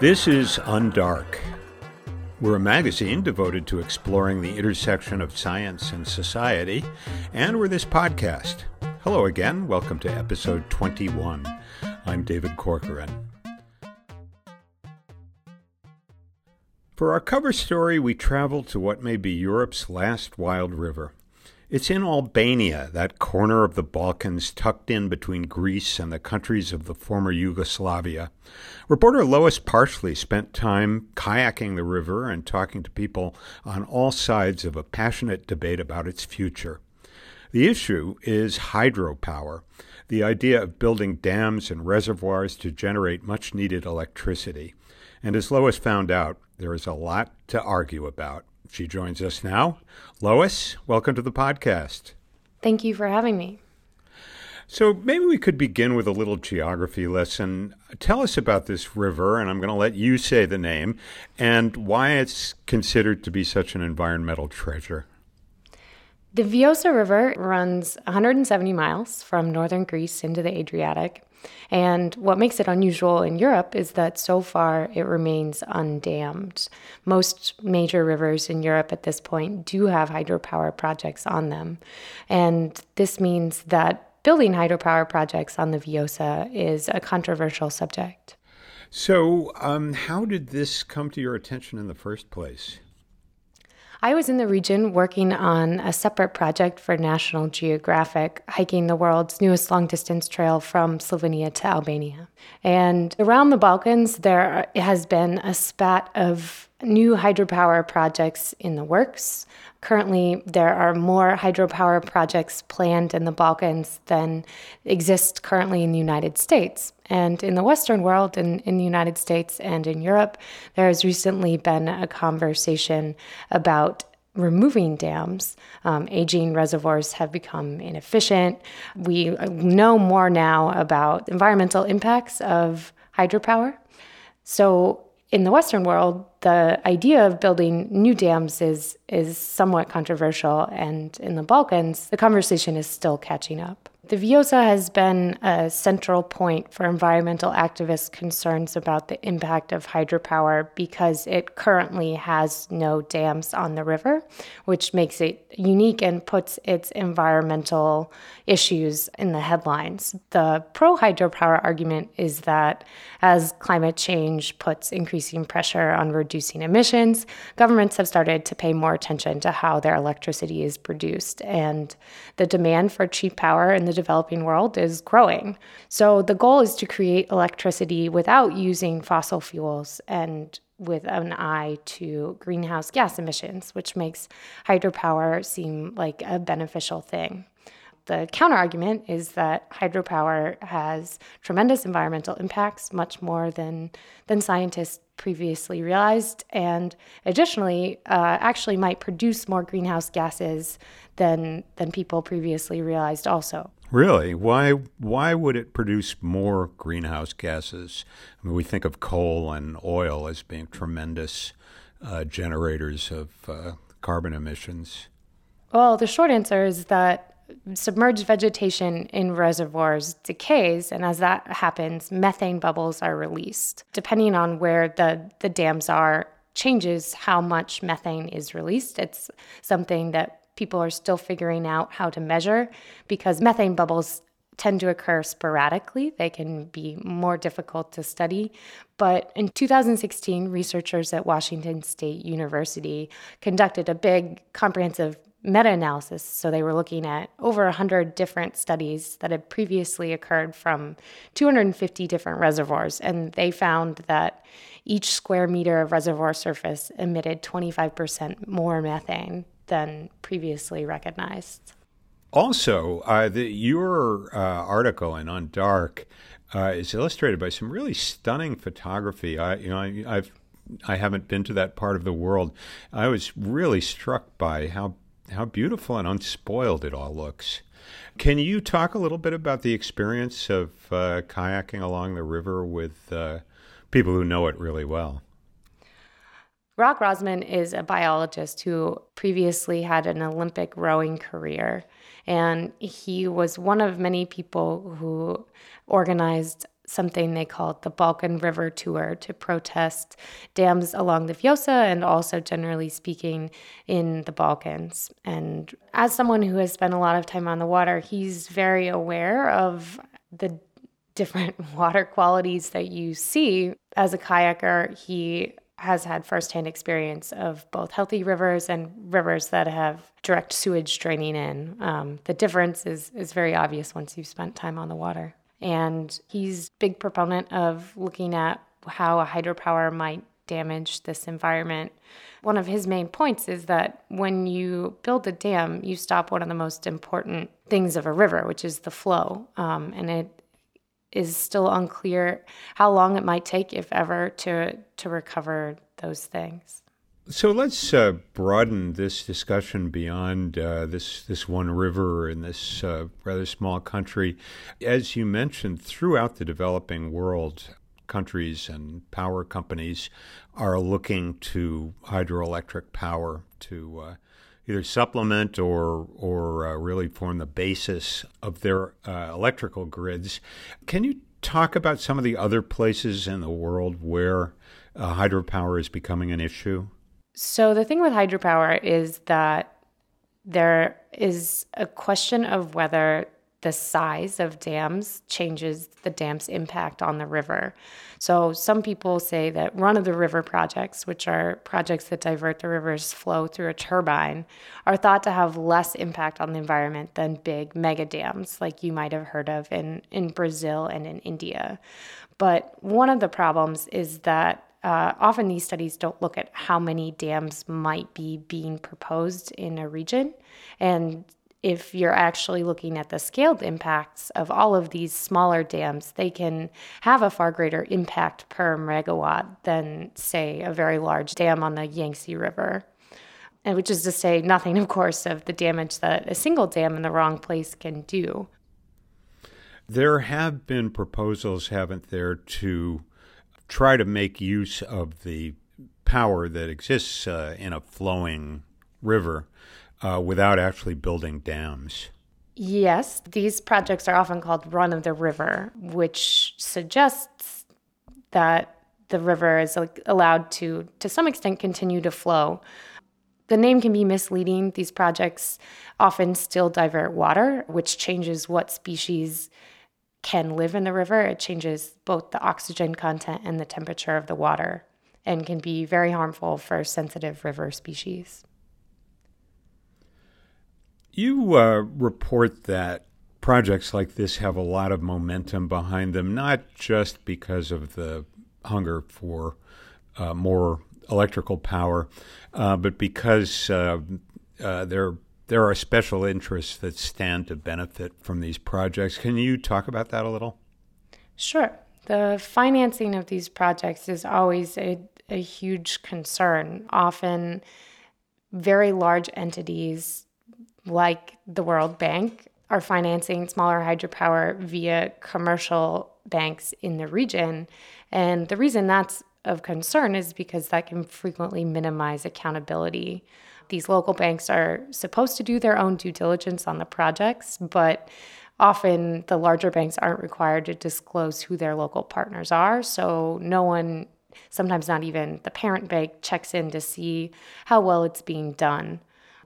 This is Undark. We're a magazine devoted to exploring the intersection of science and society, and we're this podcast. Hello again. Welcome to episode 21. I'm David Corcoran. For our cover story, we travel to what may be Europe's last wild river. It's in Albania, that corner of the Balkans tucked in between Greece and the countries of the former Yugoslavia. Reporter Lois Parshley spent time kayaking the river and talking to people on all sides of a passionate debate about its future. The issue is hydropower, the idea of building dams and reservoirs to generate much needed electricity. And as Lois found out, there is a lot to argue about. She joins us now. Lois, welcome to the podcast. Thank you for having me. So, maybe we could begin with a little geography lesson. Tell us about this river, and I'm going to let you say the name and why it's considered to be such an environmental treasure. The Vjosa River runs 170 miles from northern Greece into the Adriatic. And what makes it unusual in Europe is that so far it remains undammed. Most major rivers in Europe at this point do have hydropower projects on them. And this means that building hydropower projects on the Vjosa is a controversial subject. So, um, how did this come to your attention in the first place? I was in the region working on a separate project for National Geographic, hiking the world's newest long distance trail from Slovenia to Albania. And around the Balkans, there has been a spat of new hydropower projects in the works. Currently, there are more hydropower projects planned in the Balkans than exist currently in the United States. And in the Western world, in, in the United States and in Europe, there has recently been a conversation about removing dams. Um, aging reservoirs have become inefficient. We know more now about environmental impacts of hydropower. So, in the Western world, the idea of building new dams is is somewhat controversial, and in the Balkans, the conversation is still catching up. The Vjosa has been a central point for environmental activists' concerns about the impact of hydropower because it currently has no dams on the river, which makes it unique and puts its environmental issues in the headlines. The pro hydropower argument is that as climate change puts increasing pressure on reducing emissions, governments have started to pay more attention to how their electricity is produced, and the demand for cheap power in the developing world is growing. So the goal is to create electricity without using fossil fuels and with an eye to greenhouse gas emissions, which makes hydropower seem like a beneficial thing. The counterargument is that hydropower has tremendous environmental impacts, much more than, than scientists previously realized, and additionally, uh, actually might produce more greenhouse gases than, than people previously realized, also. Really? Why why would it produce more greenhouse gases? I mean, we think of coal and oil as being tremendous uh, generators of uh, carbon emissions. Well, the short answer is that submerged vegetation in reservoirs decays, and as that happens, methane bubbles are released. Depending on where the, the dams are, changes how much methane is released. It's something that people are still figuring out how to measure because methane bubbles tend to occur sporadically. They can be more difficult to study. But in 2016, researchers at Washington State University conducted a big comprehensive meta analysis. So they were looking at over 100 different studies that had previously occurred from 250 different reservoirs. And they found that each square meter of reservoir surface emitted 25% more methane than previously recognized. Also, uh, the, your uh, article in Undark uh, is illustrated by some really stunning photography. I, you know, I, I've I haven't been to that part of the world. I was really struck by how how beautiful and unspoiled it all looks. Can you talk a little bit about the experience of uh, kayaking along the river with uh, people who know it really well? Rok Rozman is a biologist who previously had an Olympic rowing career. And he was one of many people who organized something they called the Balkan River Tour to protest dams along the Vjosa and also, generally speaking, in the Balkans. And as someone who has spent a lot of time on the water, he's very aware of the different water qualities that you see. As a kayaker, he has had firsthand experience of both healthy rivers and rivers that have direct sewage draining in. Um, the difference is, is very obvious once you've spent time on the water. And he's big proponent of looking at how a hydropower might damage this environment. One of his main points is that when you build a dam, you stop one of the most important things of a river, which is the flow. Um, and it is still unclear how long it might take, if ever, to, to recover those things. So let's uh, broaden this discussion beyond uh, this this one river in this uh, rather small country. As you mentioned, throughout the developing world, countries and power companies are looking to hydroelectric power to uh, either supplement or or uh, really form the basis of their uh, electrical grids. Can you talk about some of the other places in the world where hydropower is becoming an issue? So the thing with hydropower is that there is a question of whether the size of dams changes the dam's impact on the river. So some people say that run of the river projects, which are projects that divert the river's flow through a turbine, are thought to have less impact on the environment than big mega dams like you might have heard of in, in Brazil and in India. But one of the problems is that uh, often these studies don't look at how many dams might be being proposed in a region. And if you're actually looking at the scaled impacts of all of these smaller dams, they can have a far greater impact per megawatt than, say, a very large dam on the Yangtze River. And which is to say, nothing, of course, of the damage that a single dam in the wrong place can do. There have been proposals, haven't there, to try to make use of the power that exists uh, in a flowing river uh, without actually building dams. Yes, these projects are often called run of the river, which suggests that the river is allowed to, to some extent, continue to flow. The name can be misleading. These projects often still divert water, which changes what species can live in the river, it changes both the oxygen content and the temperature of the water and can be very harmful for sensitive river species. You uh, report that projects like this have a lot of momentum behind them, not just because of the hunger for uh, more electrical power, uh, but because uh, uh, they're there are special interests that stand to benefit from these projects. Can you talk about that a little? Sure. The financing of these projects is always a, a huge concern. Often, very large entities like the World Bank are financing smaller hydropower via commercial banks in the region. And the reason that's of concern is because that can frequently minimize accountability these local banks are supposed to do their own due diligence on the projects, but often the larger banks aren't required to disclose who their local partners are. So no one, sometimes not even the parent bank, checks in to see how well it's being done.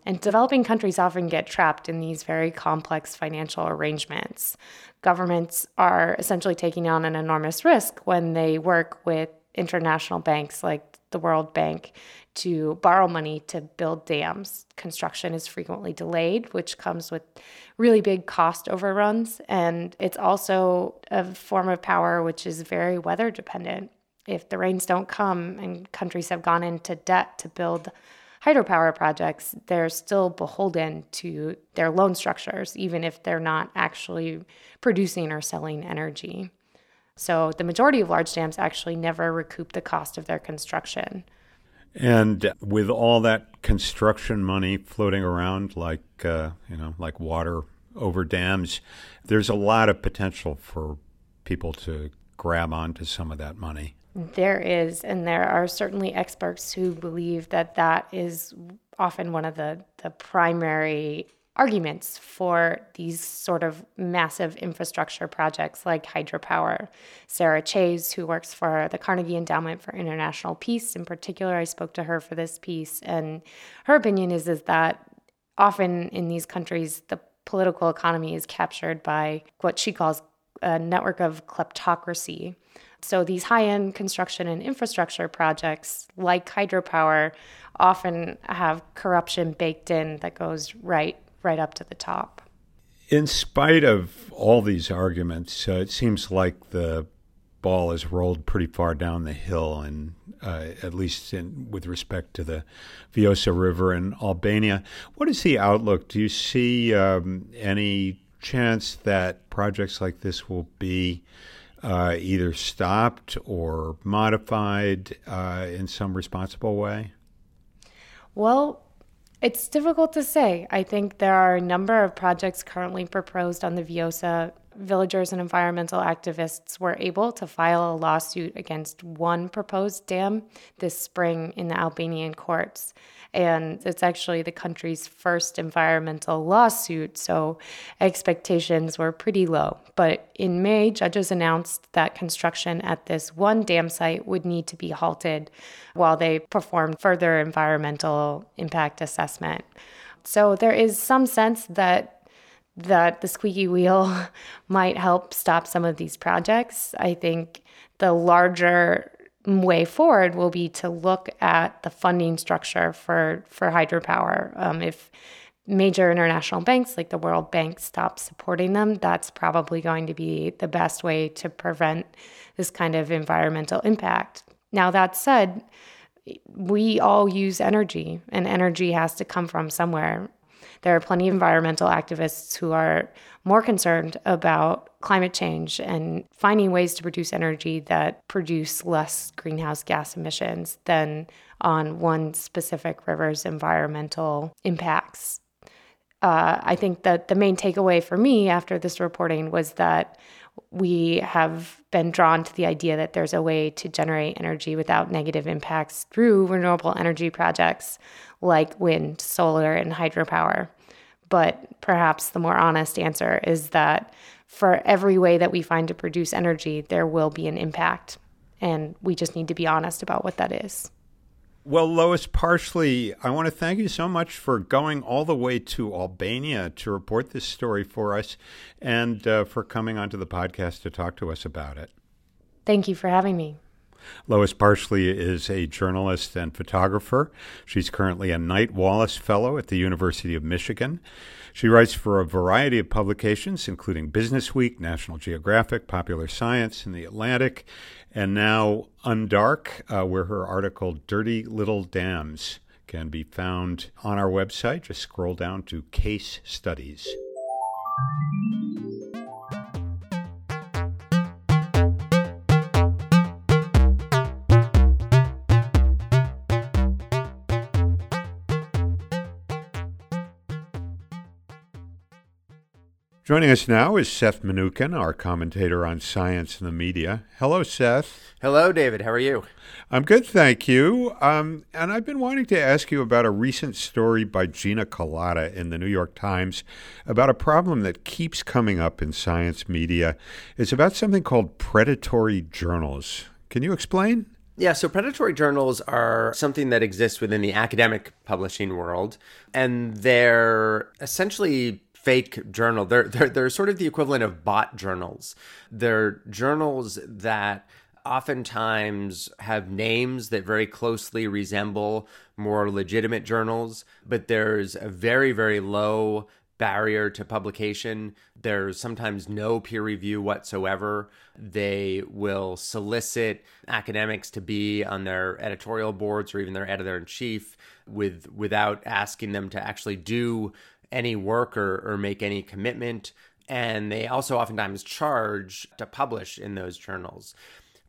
And developing countries often get trapped in these very complex financial arrangements. Governments are essentially taking on an enormous risk when they work with international banks like the World Bank to borrow money to build dams. Construction is frequently delayed, which comes with really big cost overruns. And it's also a form of power which is very weather dependent. If the rains don't come and countries have gone into debt to build hydropower projects, they're still beholden to their loan structures, even if they're not actually producing or selling energy. So the majority of large dams actually never recoup the cost of their construction. And with all that construction money floating around, like uh, you know, like water over dams, there's a lot of potential for people to grab onto some of that money. There is, and there are certainly experts who believe that that is often one of the, the primary arguments for these sort of massive infrastructure projects like hydropower. Sarah Chayes, who works for the Carnegie Endowment for International Peace, in particular, I spoke to her for this piece, and her opinion is, is that often in these countries, the political economy is captured by what she calls a network of kleptocracy. So these high end construction and infrastructure projects, like hydropower, often have corruption baked in that goes right right up to the top. In spite of all these arguments, uh, it seems like the ball has rolled pretty far down the hill, and uh, at least in, with respect to the Vjosa River in Albania. What is the outlook? Do you see um, any chance that projects like this will be uh, either stopped or modified uh, in some responsible way? Well, it's difficult to say. I think there are a number of projects currently proposed on the Vjosa. Villagers and environmental activists were able to file a lawsuit against one proposed dam this spring in the Albanian courts and it's actually the country's first environmental lawsuit, so expectations were pretty low. But in May, judges announced that construction at this one dam site would need to be halted while they performed further environmental impact assessment. So there is some sense that that the squeaky wheel might help stop some of these projects. I think the larger way forward will be to look at the funding structure for for hydropower. Um, if major international banks like the World Bank stop supporting them, that's probably going to be the best way to prevent this kind of environmental impact. Now, that said, we all use energy, and energy has to come from somewhere. There are plenty of environmental activists who are more concerned about climate change and finding ways to produce energy that produce less greenhouse gas emissions than on one specific river's environmental impacts. Uh, I think that the main takeaway for me after this reporting was that we have been drawn to the idea that there's a way to generate energy without negative impacts through renewable energy projects like wind, solar, and hydropower. But perhaps the more honest answer is that for every way that we find to produce energy, there will be an impact. And we just need to be honest about what that is. Well, Lois Parshley, I want to thank you so much for going all the way to Albania to report this story for us and uh, for coming onto the podcast to talk to us about it. Thank you for having me. Lois Parshley is a journalist and photographer. She's currently a Knight Wallace Fellow at the University of Michigan. She writes for a variety of publications, including Business Week, National Geographic, Popular Science, and The Atlantic, and now Undark, uh, where her article Dirty Little Dams can be found on our website. Just scroll down to Case Studies. Joining us now is Seth Mnookin, our commentator on science and the media. Hello, Seth. Hello, David. How are you? I'm good, thank you. Um, and I've been wanting to ask you about a recent story by Gina Kolata in the New York Times about a problem that keeps coming up in science media. It's about something called predatory journals. Can you explain? Yeah, so predatory journals are something that exists within the academic publishing world, and they're essentially fake journal. They're, they're, they're sort of the equivalent of bot journals. They're journals that oftentimes have names that very closely resemble more legitimate journals, but there's a very, very low barrier to publication. There's sometimes no peer review whatsoever. They will solicit academics to be on their editorial boards or even their editor in chief with without asking them to actually do any work or, or make any commitment. And they also oftentimes charge to publish in those journals.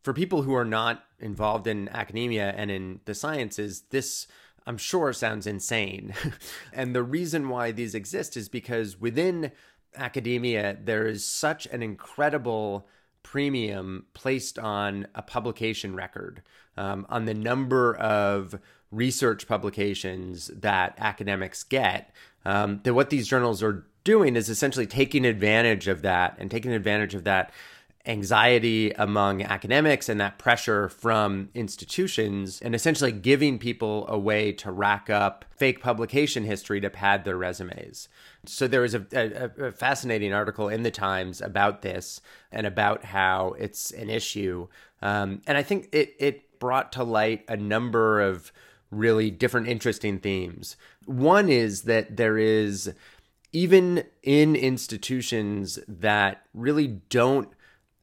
For people who are not involved in academia and in the sciences, this I'm sure sounds insane. and the reason why these exist is because within academia, there is such an incredible premium placed on a publication record, um, on the number of research publications that academics get, um, that what these journals are doing is essentially taking advantage of that and taking advantage of that anxiety among academics and that pressure from institutions and essentially giving people a way to rack up fake publication history to pad their resumes. So there was a, a, a, fascinating article in the Times about this and about how it's an issue. Um, and I think it, it brought to light a number of really different, interesting themes. One is that there is, even in institutions that really don't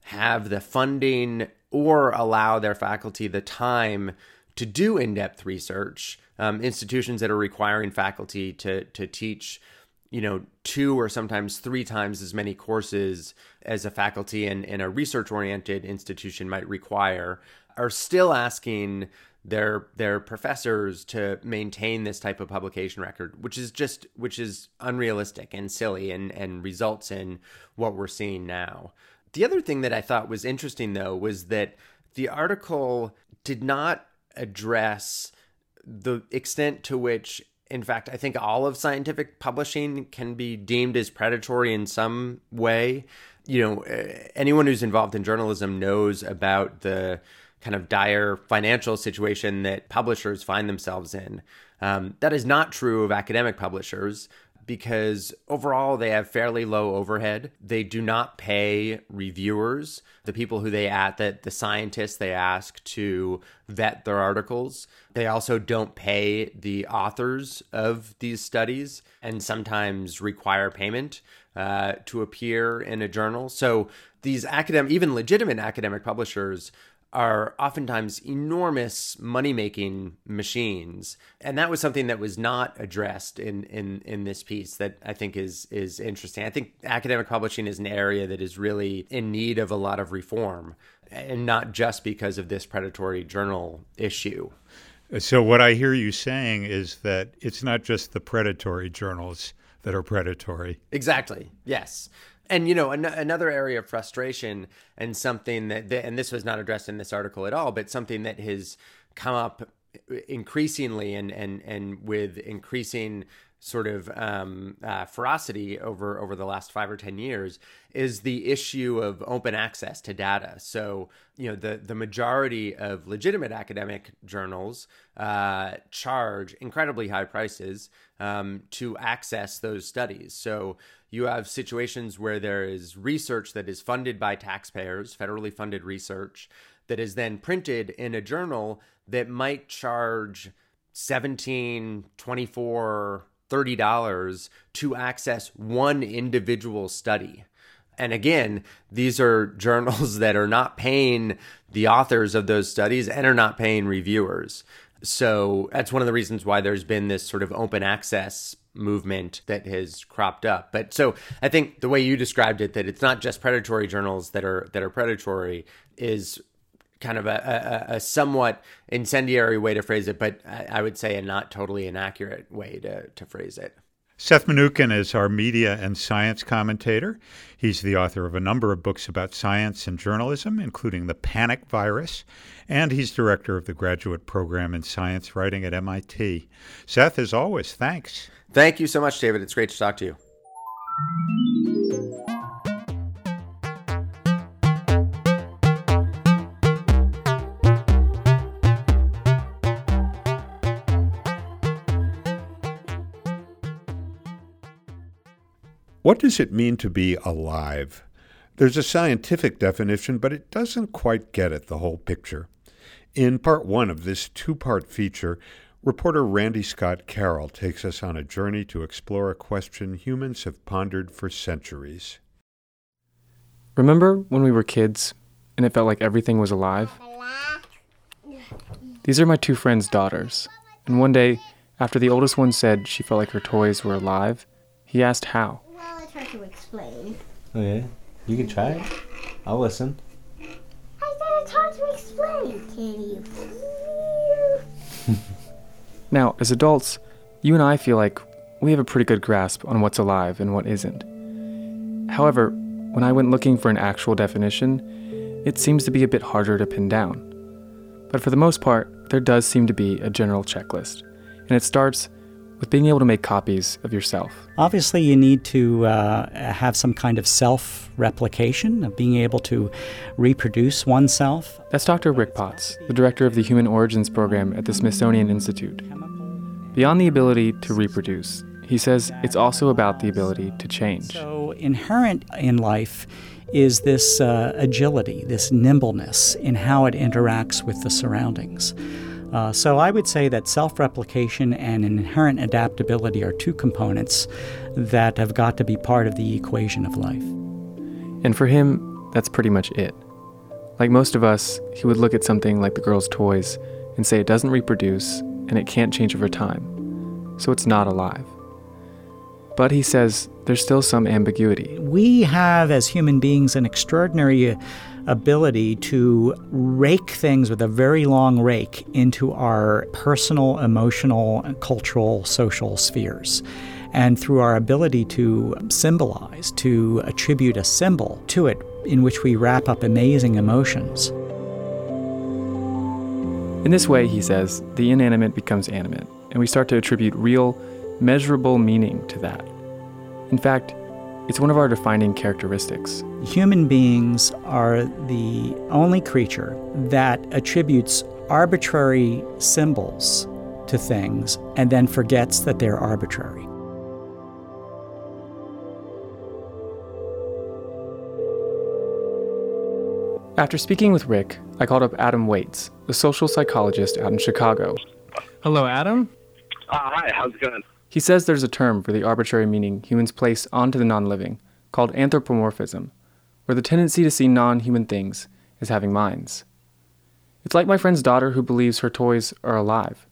have the funding or allow their faculty the time to do in-depth research. Um, institutions that are requiring faculty to to teach, you know, two or sometimes three times as many courses as a faculty in, in a research-oriented institution might require, are still asking their their professors to maintain this type of publication record, which is just which is unrealistic and silly and and results in what we're seeing now. The other thing that I thought was interesting, though, was that the article did not address the extent to which, in fact, I think all of scientific publishing can be deemed as predatory in some way. You know, eh, anyone who's involved in journalism knows about the kind of dire financial situation that publishers find themselves in. Um, that is not true of academic publishers because overall they have fairly low overhead. They do not pay reviewers, the people who they at that the scientists they ask to vet their articles. They also don't pay the authors of these studies and sometimes require payment uh, to appear in a journal. So these academic, even legitimate academic publishers are oftentimes enormous money making machines and that was something that was not addressed in in in this piece that I think is is interesting. I think academic publishing is an area that is really in need of a lot of reform and not just because of this predatory journal issue. So what I hear you saying is that it's not just the predatory journals that are predatory. Exactly. Yes and you know an- another area of frustration and something that, that and this was not addressed in this article at all but something that has come up increasingly and and and with increasing sort of um, uh, ferocity over over the last five or ten years is the issue of open access to data. So you know the the majority of legitimate academic journals uh, charge incredibly high prices um, to access those studies. So you have situations where there is research that is funded by taxpayers, federally funded research, that is then printed in a journal that might charge 17, 24, 30 dollars to access one individual study. And again, these are journals that are not paying the authors of those studies and are not paying reviewers. So that's one of the reasons why there's been this sort of open access movement that has cropped up. But so I think the way you described it, that it's not just predatory journals that are that are predatory, is kind of a, a, a somewhat incendiary way to phrase it, but I, I would say a not totally inaccurate way to, to phrase it. Seth Mnookin is our media and science commentator. He's the author of a number of books about science and journalism, including The Panic Virus, and he's director of the graduate program in science writing at MIT. Seth, as always, thanks. Thank you so much, David. It's great to talk to you. What does it mean to be alive? There's a scientific definition, but it doesn't quite get at the whole picture. In part one of this two part feature, reporter Randy Scott Carroll takes us on a journey to explore a question humans have pondered for centuries. Remember when we were kids and it felt like everything was alive? These are my two friends' daughters, and one day, after the oldest one said she felt like her toys were alive, he asked how try to explain. Okay, you can try it. I'll listen. I said it's hard to explain. Can you? now, as adults, you and I feel like we have a pretty good grasp on what's alive and what isn't. However, when I went looking for an actual definition, it seems to be a bit harder to pin down. But for the most part, there does seem to be a general checklist, and it starts with being able to make copies of yourself. Obviously, you need to uh, have some kind of self replication, of being able to reproduce oneself. That's Dr. Rick Potts, the director of the Human Origins Program at the Smithsonian Institute. Beyond the ability to reproduce, he says it's also about the ability to change. So, inherent in life is this uh, agility, this nimbleness in how it interacts with the surroundings. Uh, so I would say that self replication and inherent adaptability are two components that have got to be part of the equation of life. And for him, that's pretty much it. Like most of us, he would look at something like the girl's toys and say it doesn't reproduce and it can't change over time, so it's not alive. But he says there's still some ambiguity. We have, as human beings, an extraordinary uh, ability to rake things with a very long rake into our personal, emotional, cultural, social spheres. And through our ability to symbolize, to attribute a symbol to it in which we wrap up amazing emotions. In this way, he says, the inanimate becomes animate, and we start to attribute real, measurable meaning to that. In fact, it's one of our defining characteristics. Human beings are the only creature that attributes arbitrary symbols to things and then forgets that they're arbitrary. After speaking with Rick, I called up Adam Waytz, a social psychologist out in Chicago. Hello, Adam. Uh, hi, how's it going? He says there's a term for the arbitrary meaning humans place onto the non living called anthropomorphism, where the tendency to see non human things as having minds. It's like my friend's daughter who believes her toys are alive.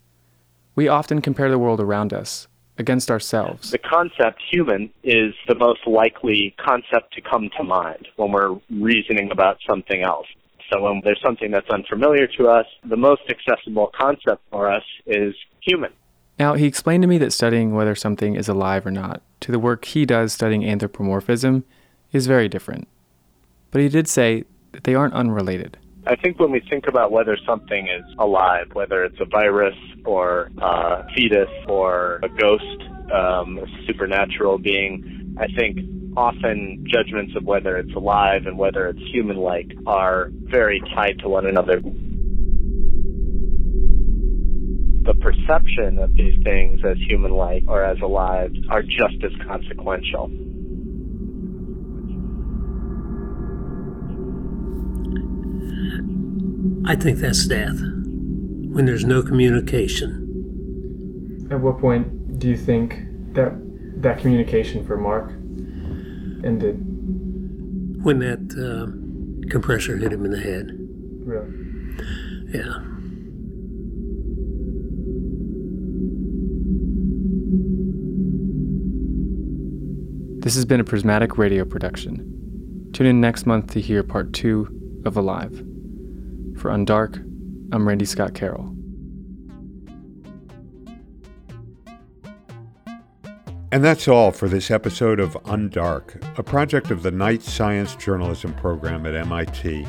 We often compare the world around us against ourselves. The concept human is the most likely concept to come to mind when we're reasoning about something else. So when there's something that's unfamiliar to us, the most accessible concept for us is human. Now, he explained to me that studying whether something is alive or not to the work he does studying anthropomorphism is very different. But he did say that they aren't unrelated. I think when we think about whether something is alive, whether it's a virus or a fetus or a ghost, um, a supernatural being, I think often judgments of whether it's alive and whether it's human like are very tied to one another. The perception of these things as human like or as alive are just as consequential. I think that's death. When there's no communication. At what point do you think that that communication for Mark ended? When that uh, compressor hit him in the head. Really? Yeah. This has been a Prismatic Radio production. Tune in next month to hear part two of Alive. For Undark, I'm Randy Scott Carroll. And that's all for this episode of Undark, a project of the Knight Science Journalism Program at MIT.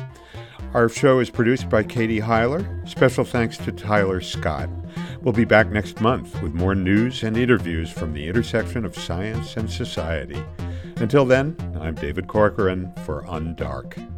Our show is produced by Katie Heiler. Special thanks to Tyler Scott. We'll be back next month with more news and interviews from the intersection of science and society. Until then, I'm David Corcoran for Undark.